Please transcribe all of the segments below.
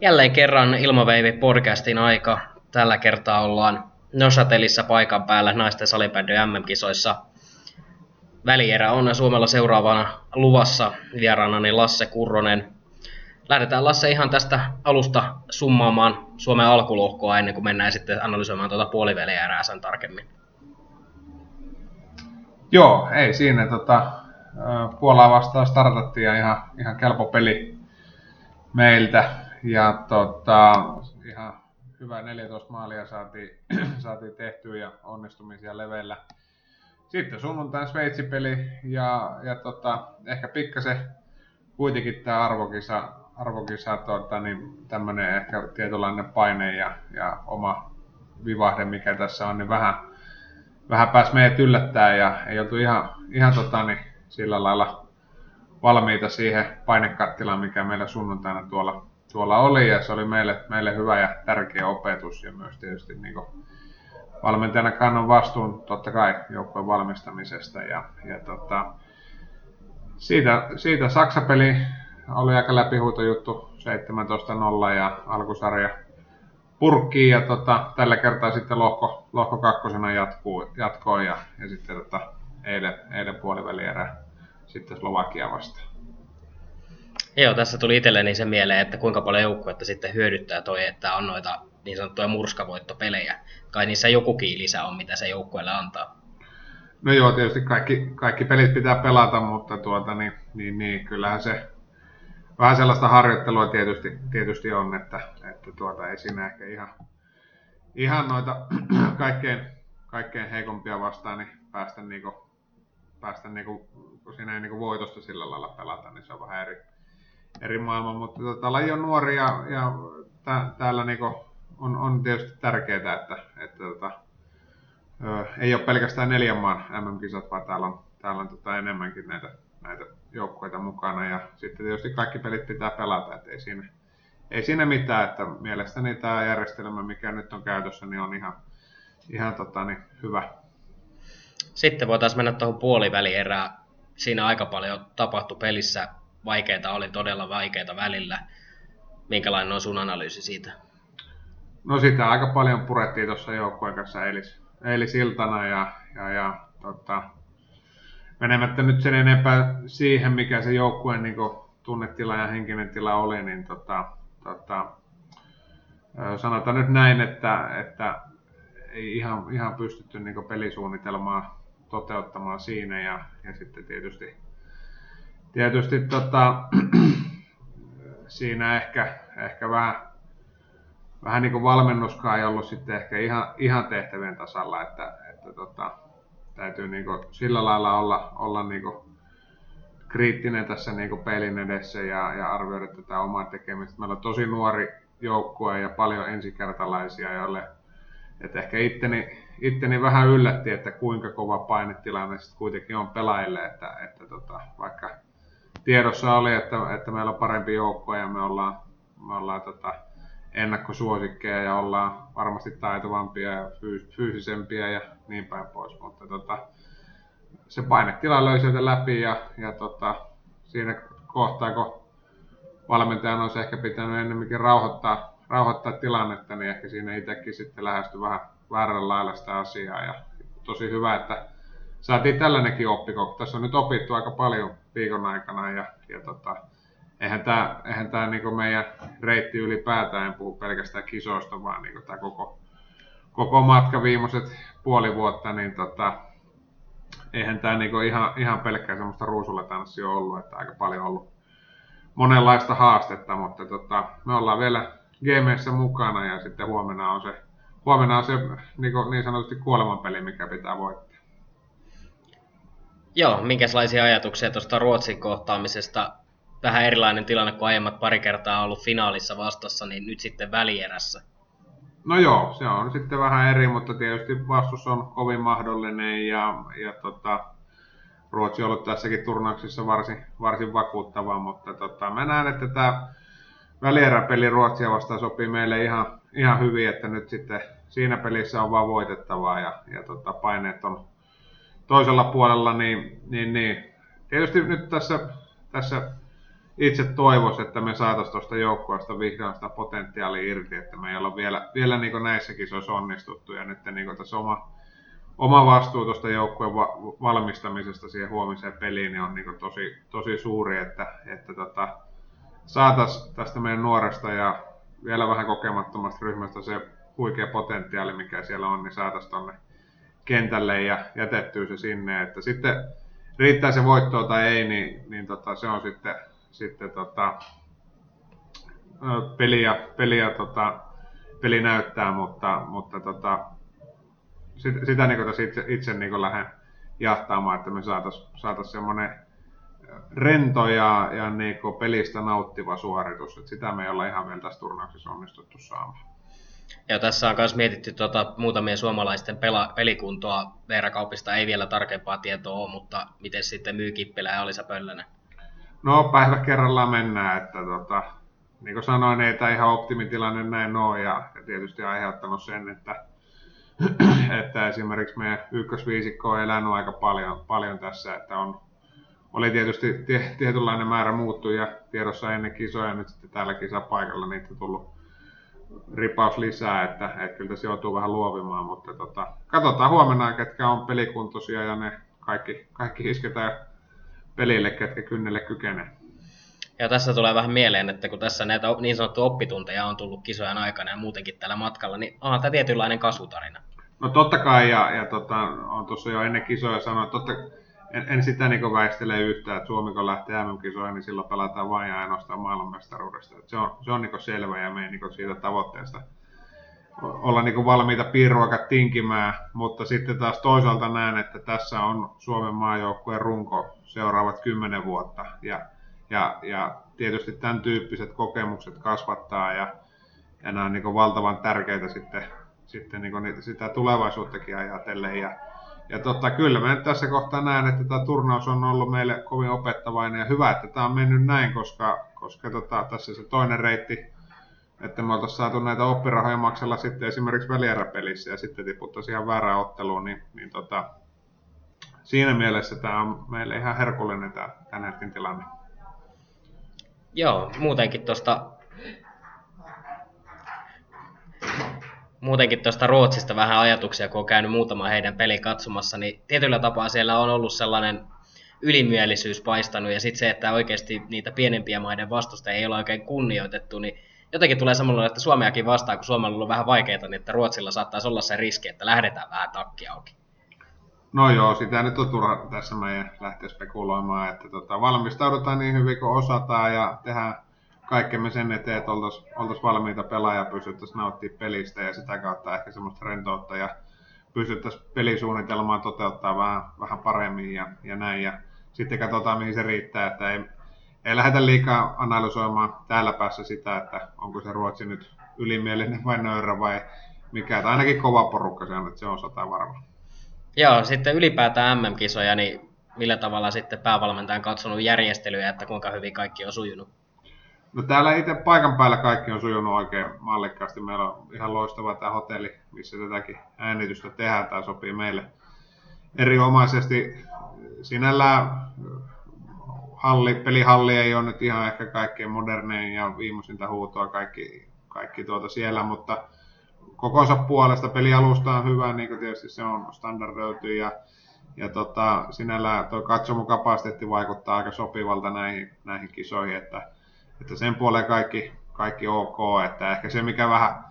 Jälleen kerran Ilmaveivi podcastin aika. Tällä kertaa ollaan Nosatelissa paikan päällä naisten salibändy MM-kisoissa. Välierä on Suomella seuraavana luvassa vieraanani Lasse Kurronen. Lähdetään Lasse ihan tästä alusta summaamaan Suomen alkulohkoa ennen kuin mennään sitten analysoimaan tuota puolivälierää sen tarkemmin. Joo, ei siinä. Tota, Puolaa vastaan startattiin ja ihan, ihan kelpo peli meiltä. Ja tota, ihan hyvä 14 maalia saatiin, saatiin tehtyä ja onnistumisia leveillä. Sitten sunnuntain Sveitsi-peli ja, ja tota, ehkä pikkasen kuitenkin tämä arvokisa, arvokisa tota, niin tämmöinen ehkä tietynlainen paine ja, ja oma vivahde, mikä tässä on, niin vähän, vähän pääsi meidät yllättää ja ei oltu ihan, ihan tota, niin, sillä lailla valmiita siihen painekattilaan, mikä meillä sunnuntaina tuolla, tuolla oli. Ja se oli meille, meille hyvä ja tärkeä opetus ja myös tietysti niin kuin valmentajana kannan vastuun totta kai joukkojen valmistamisesta. Ja, ja tota, siitä, siitä Saksapeli oli aika läpihuutojuttu 17-0 ja alkusarja purkkiin ja tota, tällä kertaa sitten lohko, lohko kakkosena jatkuu, jatkoi ja, ja sitten tota, eilen, eilen puolivälierä sitten Slovakia vastaan. Joo, tässä tuli itselleni se mieleen, että kuinka paljon joukkuetta sitten hyödyttää toi, että on noita niin sanottuja murskavoittopelejä. Kai niissä joku lisä on, mitä se joukkueelle antaa. No joo, tietysti kaikki, kaikki pelit pitää pelata, mutta tuota, niin, niin, niin, kyllähän se vähän sellaista harjoittelua tietysti, tietysti on, että, että tuota, ei siinä ehkä ihan, ihan noita kaikkein, kaikkein heikompia vastaan niin päästä niinku päästä niinku, kun siinä ei niinku voitosta sillä lailla pelata, niin se on vähän eri, eri maailma. Mutta tota, laji on nuori ja, ja tä, täällä niinku on, on tietysti tärkeää, että, että tota, ö, ei ole pelkästään neljän maan MM-kisat, vaan täällä on, täällä on tota enemmänkin näitä, näitä joukkueita mukana. Ja sitten tietysti kaikki pelit pitää pelata, että ei siinä, ei siinä mitään, että mielestäni tämä järjestelmä, mikä nyt on käytössä, niin on ihan, ihan tota, niin hyvä, sitten voitaisiin mennä tuohon puolivälierään. Siinä aika paljon tapahtui pelissä. Vaikeita oli todella vaikeita välillä. Minkälainen on sun analyysi siitä? No sitä aika paljon purettiin tuossa joukkueen kanssa eilis, eilisiltana ja, ja, ja tota, menemättä nyt sen enempää siihen, mikä se joukkueen niin tunnetila ja henkinen tila oli, niin tota, tota, sanotaan nyt näin, että, että ei ihan, ihan pystytty niin pelisuunnitelmaa toteuttamaan siinä ja, ja sitten tietysti, tietysti tota, siinä ehkä, ehkä vähän, vähän niin kuin valmennuskaan ei ollut sitten ehkä ihan, ihan tehtävien tasalla, että, että tota, täytyy niin kuin sillä lailla olla, olla niin kuin kriittinen tässä niin kuin pelin edessä ja, ja arvioida tätä omaa tekemistä. Meillä on tosi nuori joukkue ja paljon ensikertalaisia, joille että ehkä itteni, itteni vähän yllätti, että kuinka kova painetilanne sitten kuitenkin on pelaajille, että, että tota, vaikka tiedossa oli, että, että meillä on parempi joukko ja me ollaan, me ollaan tota, ennakkosuosikkeja ja ollaan varmasti taitavampia ja fyysisempiä ja niin päin pois, mutta tota, se painetila löi sieltä läpi ja, ja tota, siinä kohtaa, kun valmentajan olisi ehkä pitänyt ennemminkin rauhoittaa rauhoittaa tilannetta, niin ehkä siinä itsekin sitten lähestyi vähän väärällä lailla sitä asiaa. Ja tosi hyvä, että saatiin tällainenkin oppi, kun tässä on nyt opittu aika paljon viikon aikana ja, ja tota, eihän tämä, eihän tämä niin meidän reitti ylipäätään, en puhu pelkästään kisoista, vaan niin tämä koko, koko matka viimeiset puoli vuotta, niin tota, eihän tämä niin ihan, ihan pelkkää semmoista ruusuletanssia ollut, että aika paljon ollut monenlaista haastetta, mutta tota, me ollaan vielä GMssä mukana ja sitten huomenna on se, huomenna on se niin, niin sanotusti kuolemanpeli, mikä pitää voittaa. Joo, minkälaisia ajatuksia tuosta Ruotsin kohtaamisesta? Vähän erilainen tilanne kuin aiemmat pari kertaa ollut finaalissa vastassa, niin nyt sitten välierässä. No joo, se on sitten vähän eri, mutta tietysti vastus on kovin mahdollinen ja, ja tota, Ruotsi on ollut tässäkin turnauksessa varsin, varsin vakuuttava, mutta tota, mä näen, että tämä välieräpeli Ruotsia vastaan sopii meille ihan, ihan hyvin, että nyt sitten siinä pelissä on vaan voitettavaa ja, ja tota, paineet on toisella puolella, niin, niin, niin. tietysti nyt tässä, tässä itse toivoisin, että me saataisiin tuosta joukkueesta vihdoin sitä potentiaalia irti, että me ei olla vielä, vielä niin näissäkin se olisi onnistuttu. Ja nyt niin tässä oma, oma vastuu tuosta joukkueen va- valmistamisesta siihen huomiseen peliin niin on niin tosi, tosi suuri, että, että tota, saataisiin tästä meidän nuoresta ja vielä vähän kokemattomasta ryhmästä se huikea potentiaali, mikä siellä on, niin saataisiin tuonne kentälle ja jätettyä se sinne. Että sitten riittää se voittoa tai ei, niin, niin tota, se on sitten, sitten tota, peliä, peliä tota, peli näyttää, mutta, mutta tota, sit, sitä niin tässä itse, itse niin lähden jahtaamaan, että me saataisiin saatais semmoinen rento ja, ja niin pelistä nauttiva suoritus. että sitä me ei olla ihan vielä tässä turnauksessa onnistuttu saamaan. Ja tässä on myös mietitty tuota, muutamien suomalaisten pela, pelikuntoa. Veera Kaupista ei vielä tarkempaa tietoa ole, mutta miten sitten myy Kippilä ja Alisa Pöllänen? No päivä kerrallaan mennään, että tota, niin kuin sanoin, ei tämä ihan optimitilanne näin ole ja, ja tietysti aiheuttanut sen, että, että esimerkiksi meidän ykkösviisikko on elänyt aika paljon, paljon tässä, että on, oli tietysti tietynlainen määrä muuttuja tiedossa ennen kisoja, nyt sitten täällä kisapaikalla niitä tullut ripaus lisää, että, että kyllä se joutuu vähän luovimaan, mutta tota, katsotaan huomenna, ketkä on pelikuntoisia ja ne kaikki, kaikki isketään pelille, ketkä kynnelle kykenee. Ja tässä tulee vähän mieleen, että kun tässä näitä niin sanottuja oppitunteja on tullut kisojen aikana ja muutenkin tällä matkalla, niin onhan tämä tietynlainen kasvutarina. No totta kai, ja, ja tota, on tuossa jo ennen kisoja sanonut, että totta, en, en sitä niin väistele yhtään, että Suomi kun lähtee MM-kisoihin, niin silloin pelataan vain ja ainoastaan maailmanmestaruudesta. Että se on, se on niin selvä ja me niin siitä tavoitteesta olla niin valmiita piiruakat tinkimään, mutta sitten taas toisaalta näen, että tässä on Suomen maajoukkueen runko seuraavat kymmenen vuotta. Ja, ja, ja tietysti tämän tyyppiset kokemukset kasvattaa ja, ja nämä on niin valtavan tärkeitä sitten, sitten niin sitä tulevaisuuttakin ajatellen. Ja, ja tota, kyllä mä tässä kohtaa näen, että tämä turnaus on ollut meille kovin opettavainen ja hyvä, että tämä on mennyt näin, koska, koska tota, tässä se toinen reitti, että me oltaisiin saatu näitä oppirahoja maksella sitten esimerkiksi välieräpelissä ja sitten tiputtaisiin ihan väärään otteluun, niin, niin tota, siinä mielessä tämä on meille ihan herkullinen tämä tämän hetken tilanne. Joo, muutenkin tuosta muutenkin tuosta Ruotsista vähän ajatuksia, kun on käynyt muutama heidän peli katsomassa, niin tietyllä tapaa siellä on ollut sellainen ylimielisyys paistanut, ja sitten se, että oikeasti niitä pienempiä maiden vastusta ei ole oikein kunnioitettu, niin jotenkin tulee samalla, että Suomeakin vastaan, kun Suomella on vähän vaikeaa, niin että Ruotsilla saattaisi olla se riski, että lähdetään vähän takki auki. No joo, sitä nyt on turha tässä meidän lähteä spekuloimaan, että tota, valmistaudutaan niin hyvin kuin osataan ja tehdään kaikkemme sen eteen, että oltaisiin oltais valmiita pelaajia, pystyttäisiin nauttimaan pelistä ja sitä kautta ehkä semmoista rentoutta ja pystyttäisiin pelisuunnitelmaa toteuttaa vähän, vähän paremmin ja, ja näin. Ja sitten katsotaan, mihin se riittää, että ei, ei lähdetä liikaa analysoimaan täällä päässä sitä, että onko se Ruotsi nyt ylimielinen vai nöyrä vai mikä. Tai ainakin kova porukka se on, että se on sata varma. Joo, sitten ylipäätään MM-kisoja, niin millä tavalla sitten päävalmentaja on katsonut järjestelyjä, että kuinka hyvin kaikki on sujunut? No täällä itse paikan päällä kaikki on sujunut oikein mallikkaasti. Meillä on ihan loistava tämä hotelli, missä tätäkin äänitystä tehdään. Tämä sopii meille erinomaisesti. Sinällään halli, pelihalli ei ole nyt ihan ehkä kaikkein modernein ja viimeisintä huutoa kaikki, kaikki tuota siellä, mutta kokonsa puolesta pelialusta on hyvä, niin kuin tietysti se on standardoitu ja, ja tota, sinällään tuo katsomukapasiteetti vaikuttaa aika sopivalta näihin, näihin kisoihin, että että sen puoleen kaikki, kaikki ok, että ehkä se mikä vähän,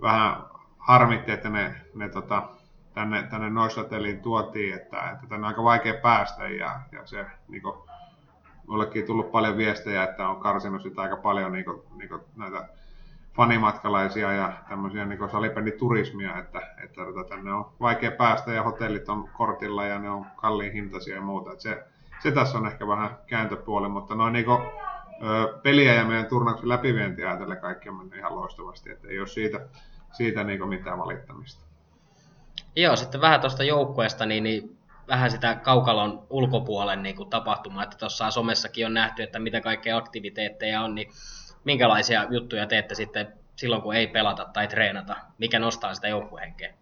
vähän harmitti, että ne, ne tota, tänne, tänne Noisoteliin tuotiin, että, että tänne on aika vaikea päästä ja, ja se niin kuin, mullekin tullut paljon viestejä, että on karsinut sitä aika paljon niin kuin, niin kuin näitä fanimatkalaisia ja tämmöisiä niin salibänditurismia, että, että, että tänne on vaikea päästä ja hotellit on kortilla ja ne on kalliin hintaisia ja muuta. Että se, se tässä on ehkä vähän kääntöpuoli, mutta noin niin kuin, peliä ja meidän turnauksen läpivientiä ajatellen kaikki on mennyt ihan loistavasti, että ei ole siitä, siitä niin mitään valittamista. Joo, sitten vähän tuosta joukkueesta, niin, niin vähän sitä kaukalon ulkopuolen niin kuin tapahtumaa, että tuossa somessakin on nähty, että mitä kaikkea aktiviteetteja on, niin minkälaisia juttuja teette sitten silloin, kun ei pelata tai treenata, mikä nostaa sitä joukkuehenkeä?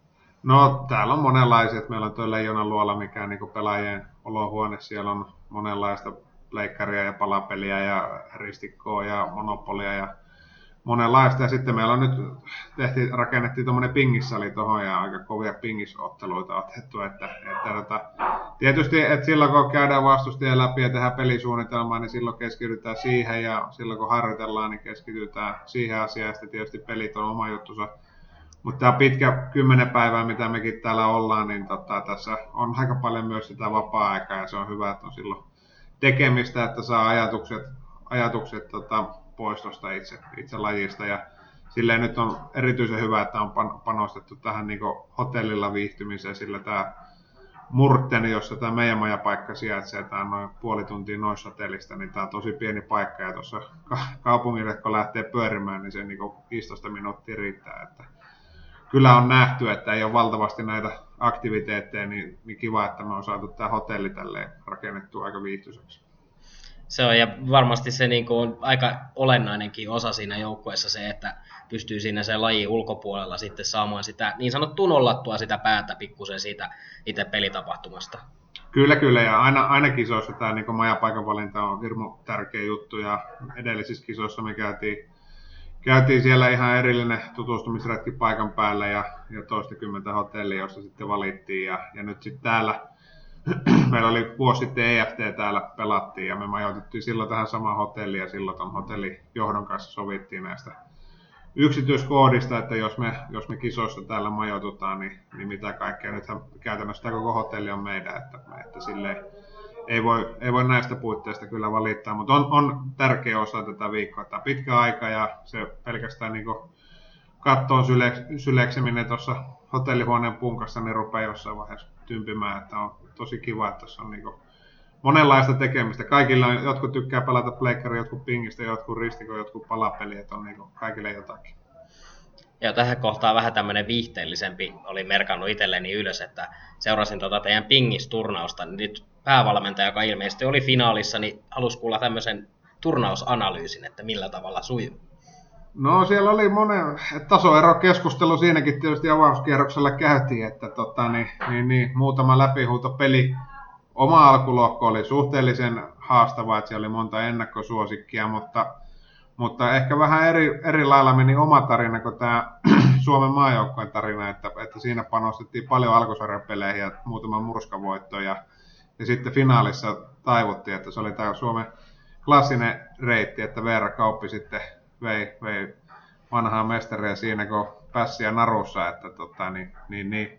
No täällä on monenlaisia, meillä on tuo Leijonan luola, mikä on niin pelaajien olohuone, siellä on monenlaista pleikkaria ja palapeliä ja ristikkoa ja monopolia ja monenlaista. Ja sitten meillä on nyt tehty, rakennettiin tuommoinen pingissali tuohon ja aika kovia pingisotteluita otettu. Että, että, että, tietysti, että silloin kun käydään vastustajia läpi ja tehdään pelisuunnitelmaa, niin silloin keskitytään siihen ja silloin kun harjoitellaan, niin keskitytään siihen asiaan. Ja sitten tietysti pelit on oma juttusa. Mutta tämä pitkä kymmenen päivää, mitä mekin täällä ollaan, niin tota, tässä on aika paljon myös sitä vapaa-aikaa ja se on hyvä, että on silloin tekemistä, että saa ajatukset, ajatukset tota, pois tuosta itse, itse lajista. Ja silleen nyt on erityisen hyvä, että on panostettu tähän niin hotellilla viihtymiseen, sillä tämä Murten, jossa tämä meidän majapaikka sijaitsee, tämä on noin puoli tuntia noissa hotellista, niin tämä on tosi pieni paikka ja tuossa kaupungille, kun lähtee pyörimään, niin se niin 15 minuuttia riittää. Että kyllä on nähty, että ei ole valtavasti näitä aktiviteetteja, niin, niin kiva, että me on saatu tämä hotelli tälleen rakennettua aika viihtyiseksi. Se on, ja varmasti se niin kuin on aika olennainenkin osa siinä joukkueessa se, että pystyy siinä se laji ulkopuolella sitten saamaan sitä niin sanottua nollattua sitä päätä pikkusen siitä itse pelitapahtumasta. Kyllä, kyllä, ja aina, aina kisoissa tämä niin majapaikan valinta on hirmu tärkeä juttu, ja edellisissä kisoissa me käytiin, käytiin siellä ihan erillinen tutustumisretki paikan päällä ja, ja toistakymmentä hotellia, jossa sitten valittiin, ja, ja nyt sitten täällä meillä oli vuosi sitten EFT täällä pelattiin ja me majoitettiin silloin tähän samaan hotelliin ja silloin ton hotellin johdon kanssa sovittiin näistä yksityiskoodista, että jos me, jos me kisoissa täällä majoitutaan, niin, niin mitä kaikkea. Nythän käytännössä tämä koko hotelli on meidän, että, että silleen, ei voi, ei voi näistä puitteista kyllä valittaa, mutta on, on tärkeä osa tätä viikkoa. Tämä pitkä aika ja se pelkästään niin kattoon syle, sylekseminen tuossa hotellihuoneen punkassa, niin rupeaa jossain vaiheessa tympimään, että on tosi kiva, että tässä on niin monenlaista tekemistä. Kaikilla on, jotkut tykkää pelata pleikkaria, jotkut pingistä, jotkut ristiko, jotkut palapeliä, että on niin kaikille jotakin. Ja tähän kohtaan vähän tämmöinen viihteellisempi oli merkannut itselleni ylös, että seurasin tuota teidän pingisturnausta, niin nyt päävalmentaja, joka ilmeisesti oli finaalissa, niin halusi kuulla tämmöisen turnausanalyysin, että millä tavalla sujuu. No siellä oli monen tasoero keskustelu siinäkin tietysti avauskierroksella käytiin, että tota, niin, niin, niin, muutama läpihuuto peli. Oma alkulohko oli suhteellisen haastava, että siellä oli monta ennakkosuosikkia, mutta, mutta ehkä vähän eri, eri lailla meni oma tarina kuin tämä Suomen maajoukkojen tarina, että, että siinä panostettiin paljon alkusarjan peleihin ja muutama murskavoitto ja, ja sitten finaalissa taivuttiin, että se oli tämä Suomen klassinen reitti, että Veera Kauppi sitten vei, vei vanhaa mestaria siinä, kun pässiä narussa, että tota, niin, niin, niin,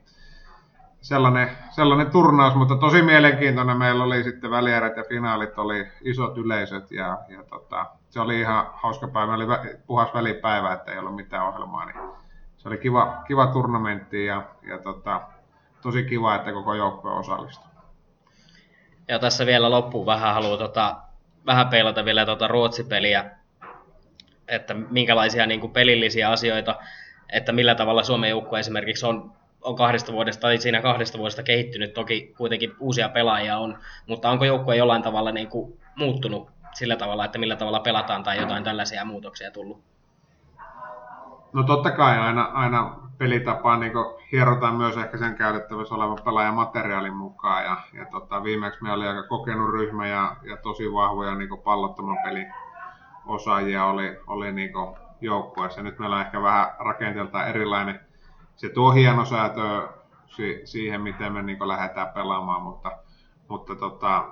sellainen, sellainen turnaus, mutta tosi mielenkiintoinen. Meillä oli sitten välierät ja finaalit, oli isot yleisöt ja, ja tota, se oli ihan hauska päivä. Oli puhas välipäivä, että ei ollut mitään ohjelmaa, niin se oli kiva, kiva turnamentti ja, ja tota, tosi kiva, että koko joukkue osallistui. Ja tässä vielä loppuun vähän haluan tota, vähän peilata vielä tuota Ruotsi-peliä että minkälaisia niin kuin pelillisiä asioita, että millä tavalla Suomen joukkue esimerkiksi on, on kahdesta vuodesta tai siinä kahdesta vuodesta kehittynyt. Toki kuitenkin uusia pelaajia on, mutta onko joukkue jollain tavalla niin kuin muuttunut sillä tavalla, että millä tavalla pelataan tai jotain tällaisia muutoksia tullut? No totta kai aina, aina pelitapaa niin hierotaan myös ehkä sen käytettävissä olevan pelaajan materiaalin mukaan. Ja, ja tota, viimeksi meillä oli aika kokenut ryhmä ja, ja tosi vahvoja niin pallottoman pelin osaajia oli, oli niin joukkueessa. Nyt meillä on ehkä vähän rakenteelta erilainen. Se tuo hienosäätöä si- siihen, miten me niin lähdetään pelaamaan, mutta, mutta tota,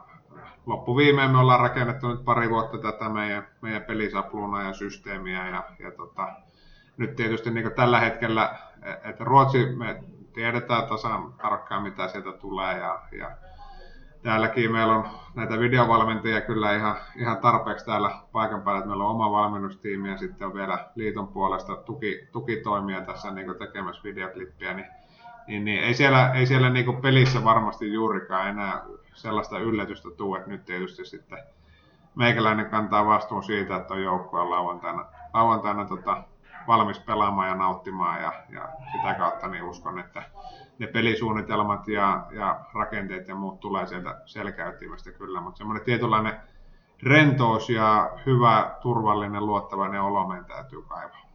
loppuviimeen me ollaan rakennettu nyt pari vuotta tätä meidän, meidän pelisapluunaa ja systeemiä. Ja, ja tota, nyt tietysti niin tällä hetkellä, että Ruotsi me tiedetään tasan tarkkaan, mitä sieltä tulee ja, ja täälläkin meillä on näitä videovalmentajia kyllä ihan, ihan tarpeeksi täällä paikan päällä, että meillä on oma valmennustiimi ja sitten on vielä liiton puolesta tuki, tukitoimia tässä niin tekemässä videoklippiä, niin, niin, niin ei siellä, ei siellä niin pelissä varmasti juurikaan enää sellaista yllätystä tule, että nyt tietysti sitten meikäläinen kantaa vastuun siitä, että on joukkue lauantaina, lauantaina tota, valmis pelaamaan ja nauttimaan ja, ja sitä kautta niin uskon, että ne pelisuunnitelmat ja, ja rakenteet ja muut tulee sieltä selkäytimestä kyllä, mutta semmoinen tietynlainen rentous ja hyvä, turvallinen, luottavainen olo meidän täytyy kaivaa.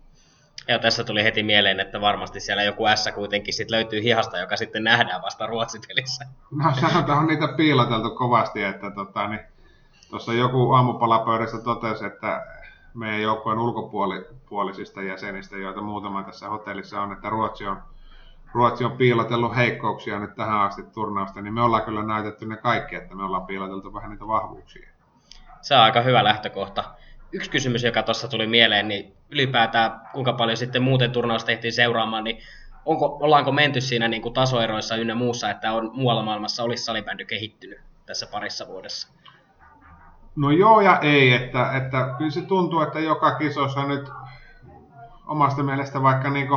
Ja tässä tuli heti mieleen, että varmasti siellä joku S kuitenkin sit löytyy hihasta, joka sitten nähdään vasta Ruotsin pelissä. No sanotaan, on niitä piiloteltu kovasti, että tota, niin, tuossa joku aamupalapöydässä totesi, että meidän joukkueen ulkopuolisista jäsenistä, joita muutama tässä hotellissa on, että Ruotsi on, Ruotsi on piilotellut heikkouksia nyt tähän asti turnausta, niin me ollaan kyllä näytetty ne kaikki, että me ollaan piiloteltu vähän niitä vahvuuksia. Se on aika hyvä lähtökohta. Yksi kysymys, joka tuossa tuli mieleen, niin ylipäätään kuinka paljon sitten muuten turnaus tehtiin seuraamaan, niin onko, ollaanko menty siinä niin kuin tasoeroissa ynnä muussa, että on muualla maailmassa olisi salibändy kehittynyt tässä parissa vuodessa? No joo ja ei, että, että kyllä se tuntuu, että joka kisossa nyt omasta mielestä vaikka niin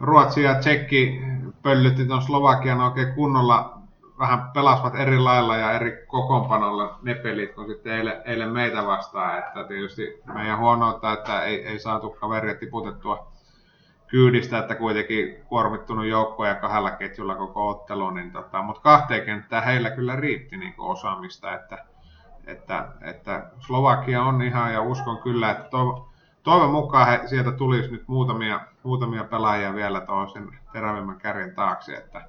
Ruotsi ja Tsekki pöllytti tuon Slovakian oikein kunnolla vähän pelasivat eri lailla ja eri kokoonpanolla ne pelit kuin sitten eilen, eilen meitä vastaan. Että tietysti meidän huonoutta, että ei, ei saatu kaveria tiputettua kyydistä, että kuitenkin kuormittunut joukkoja kahdella ketjulla koko ottelu, niin tota, mutta kahteen kenttään heillä kyllä riitti niin osaamista, että, että, että Slovakia on ihan ja uskon kyllä, että toivon, toivon mukaan he, sieltä tulisi nyt muutamia, muutamia pelaajia vielä toisen terävimmän kärjen taakse, että,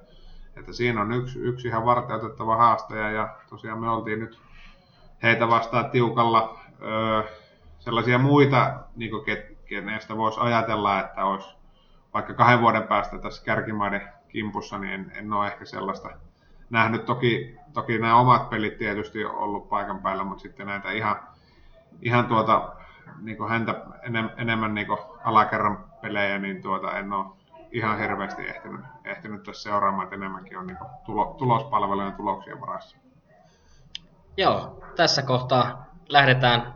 että siinä on yksi, yksi ihan varteutettava haastaja ja tosiaan me oltiin nyt heitä vastaan tiukalla. Öö, sellaisia muita, niin kenestä voisi ajatella, että olisi vaikka kahden vuoden päästä tässä kärkimaiden kimpussa, niin en, en ole ehkä sellaista nähnyt. Toki, toki nämä omat pelit tietysti on ollut paikan päällä, mutta sitten näitä ihan, ihan tuota, niin kuin häntä enem, enemmän niin kuin alakerran pelejä, niin tuota, en ole ihan hirveästi ehtinyt, ehtinyt tässä seuraamaan, että enemmänkin on niin tulo, tulospalvelujen tuloksien varassa. Joo, tässä kohtaa lähdetään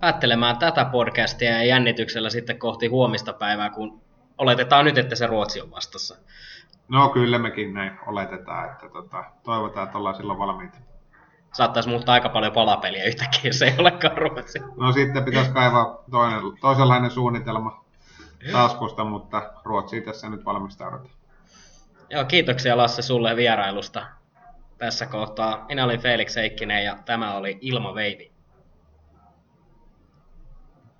päättelemään tätä podcastia ja jännityksellä sitten kohti huomista päivää, kun oletetaan nyt, että se Ruotsi on vastassa. No kyllä mekin näin oletetaan, että tota, toivotaan, että ollaan silloin valmiita. Saattaisi muuttaa aika paljon palapeliä yhtäkkiä, jos ei olekaan Ruotsi. No sitten pitäisi kaivaa toinen, toisenlainen suunnitelma taskusta, mutta Ruotsiin tässä nyt valmistaudutaan. Joo, kiitoksia Lasse sulle vierailusta tässä kohtaa. Minä olin Felix Heikkinen ja tämä oli Ilma Veivi.